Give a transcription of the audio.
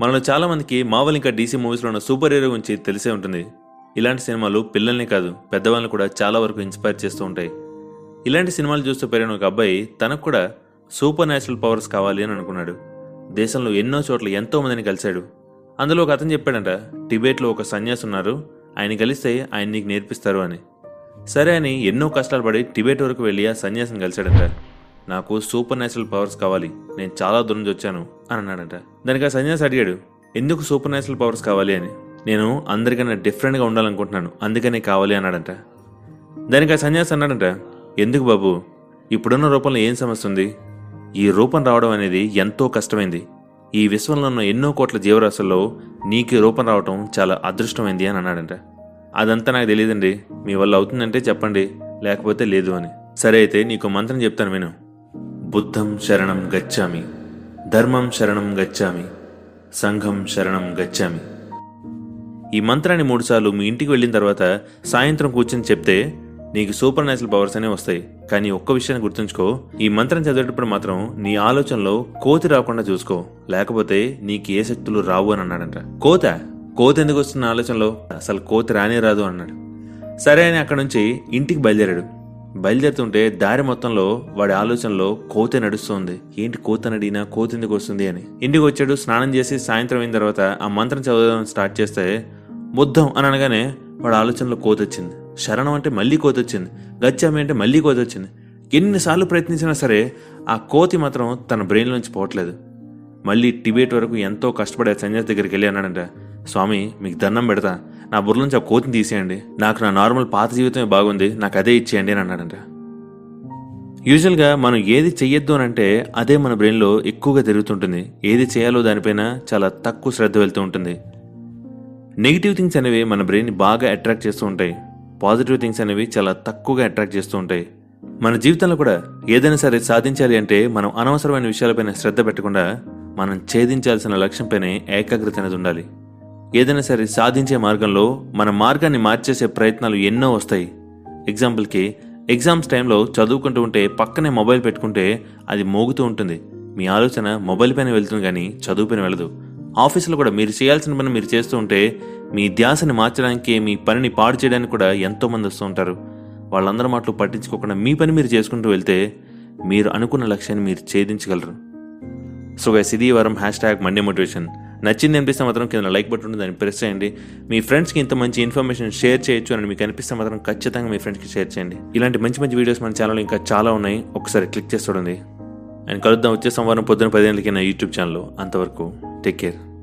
మనలో చాలామందికి మావల్ ఇంకా డీసీ మూవీస్లో ఉన్న సూపర్ హీరో గురించి తెలిసే ఉంటుంది. ఇలాంటి సినిమాలు పిల్లల్ని కాదు పెద్దవాళ్ళని కూడా చాలా వరకు ఇన్స్పైర్ చేస్తూ ఉంటాయి. ఇలాంటి సినిమాలు చూస్తూ పెరిగిన ఒక అబ్బాయి తనకు కూడా సూపర్ న్యాచురల్ పవర్స్ కావాలి అని అనుకున్నాడు. దేశంలో ఎన్నో చోట్ల ఎంతో మందిని కలిశాడు. అందులో ఒక అతను చెప్పాడంట టిబేట్లో ఒక సన్యాసి ఉన్నారు ఆయన కలిస్తే ఆయన నీకు నేర్పిస్తారు అని. సరే అని ఎన్నో కష్టాలు పడి టిబెట్ వరకు వెళ్ళి ఆ సన్యాసిని కలిశాడంట. నాకు సూపర్ న్యాచురల్ పవర్స్ కావాలి నేను చాలా దూరం నుంచి వచ్చాను అని అన్నాడంట. దానికి ఆ సన్యాసి అడిగాడు ఎందుకు సూపర్ న్యాచురల్ పవర్స్ కావాలి అని? నేను అందరికన్నా డిఫరెంట్గా ఉండాలనుకుంటున్నాను అందుకనే కావాలి అన్నాడంట. దానికి ఆ సన్యాసి అన్నాడంట ఎందుకు బాబు? ఇప్పుడున్న రూపంలో ఏం సమస్య ఉంది? ఈ రూపం రావడం అనేది ఎంతో కష్టమైంది. ఈ విశ్వంలో ఉన్న ఎన్నో కోట్ల జీవరాశుల్లో నీకు రూపం రావటం చాలా అదృష్టమైంది అని అన్నాడంట. అదంతా నాకు తెలియదండి. మీ వల్ల అవుతుందంటే చెప్పండి లేకపోతే లేదు అని. సరే అయితే నీకు మంత్రం చెప్తాను విను. బుద్ధం శరణం గచ్చామి. ధర్మం శరణం గచ్చామి సంఘం శరణం గచ్చామి. ఈ మంత్రాన్ని మూడుసార్లు మీ ఇంటికి వెళ్ళిన తర్వాత సాయంత్రం కూర్చొని చెప్తే నీకు సూపర్ న్యాచురల్ పవర్స్ అనేవి వస్తాయి. కానీ ఒక్క విషయాన్ని గుర్తుంచుకో ఈ మంత్రం చదివేటప్పుడు మాత్రం నీ ఆలోచనలో కోతి రాకుండా చూసుకో. లేకపోతే నీకు ఏ శక్తులు రావు అని అన్నాడంట. కోత? కోత ఎందుకు వస్తున్న ఆలోచనలో? అసలు కోతి రానే రాదు అన్నాడు. సరే అని అక్కడ నుంచి ఇంటికి బయలుదేరాడు. బయలుదేరుతుంటే దారి మొత్తంలో వాడి ఆలోచనలో కోతి నడుస్తుంది. ఏంటి కోత నడినా కోతి ఎందుకు వస్తుంది అని. ఇంటికి వచ్చాడు స్నానం చేసి సాయంత్రం అయిన తర్వాత ఆ మంత్రం చదవడం స్టార్ట్ చేస్తే బుద్ధం అని అనగానే వాడి ఆలోచనలో కోతొచ్చింది శరణం అంటే మళ్ళీ కోతొచ్చింది గచ్చామి అంటే మళ్ళీ కోతి వచ్చింది. ఎన్నిసార్లు ప్రయత్నించినా సరే ఆ కోతి మాత్రం తన బ్రెయిన్ నుంచి పోవట్లేదు. మళ్ళీ టిబేట్ వరకు ఎంతో కష్టపడే సన్యాసి దగ్గరికి వెళ్ళి అన్నాడంట స్వామి మీకు దండం పెడతా. నా బుర్ర నుంచి ఆ కోతిని తీసేయండి. నాకు నా నార్మల్ పాత జీవితమే బాగుంది. నాకు అదే ఇచ్చేయండి అని అన్నాడంట. యూజువల్గా మనం ఏది చెయ్యొద్దు అని అంటే అదే మన బ్రెయిన్లో ఎక్కువగా తిరుగుతుంటుంది. ఏది చేయాలో దానిపైన చాలా తక్కువ శ్రద్ధ వెళ్తూ ఉంటుంది. నెగిటివ్ థింగ్స్ అనేవి మన బ్రెయిన్ బాగా అట్రాక్ట్ చేస్తూ ఉంటాయి. పాజిటివ్ థింగ్స్ అనేవి చాలా తక్కువగా అట్రాక్ట్ చేస్తూ ఉంటాయి. మన జీవితంలో కూడా ఏదైనా సరే సాధించాలి అంటే మనం అనవసరమైన విషయాలపైన శ్రద్ధ పెట్టకుండా మనం ఛేదించాల్సిన లక్ష్యంపైనే ఏకాగ్రత అనేది ఉండాలి. ఏదైనా సరే సాధించే మార్గంలో మన మార్గాన్ని మార్చేసే ప్రయత్నాలు ఎన్నో వస్తాయి. ఎగ్జాంపుల్కి ఎగ్జామ్స్ టైంలో చదువుకుంటూ ఉంటే పక్కనే మొబైల్ పెట్టుకుంటే అది మోగుతూ ఉంటుంది. మీ ఆలోచన మొబైల్ పైన వెళ్తుంది కానీ చదువు పైన వెళ్ళదు. ఆఫీసులో కూడా మీరు చేయాల్సిన పని మీరు చేస్తూ ఉంటే మీ ధ్యాసని మార్చడానికి మీ పనిని పాడు చేయడానికి కూడా ఎంతో మంది వస్తూ ఉంటారు. వాళ్ళందరి మాటలు పట్టించుకోకుండా మీ పని మీరు చేసుకుంటూ వెళ్తే మీరు అనుకున్న లక్ష్యాన్ని మీరు ఛేదించగలరు. సో గైస్ ఇది వారం హ్యాష్ ట్యాగ్ మండే మోటివేషన్ నచ్చింది అనిపిస్తే మాత్రం కింద లైక్ బటన్ ఉంది దాన్ని ప్రెస్ చేయండి. మీ ఫ్రెండ్స్కి ఇంత మంచి ఇన్ఫర్మేషన్ షేర్ చేయొచ్చు అని మీకు అనిపిస్తే మాత్రం ఖచ్చితంగా మీ ఫ్రెండ్స్కి షేర్ చేయండి. ఇలాంటి మంచి మంచి వీడియోస్ మన ఛానల్ ఇంకా చాలా ఉన్నాయి. ఒకసారి క్లిక్ చేసి చూడండి. అండ్ కలుద్దాం వచ్చే సోమవారం పొద్దున పదిహేనులకి నా యూట్యూబ్ ఛానల్లో. అంతవరకు టేక్ కేర్.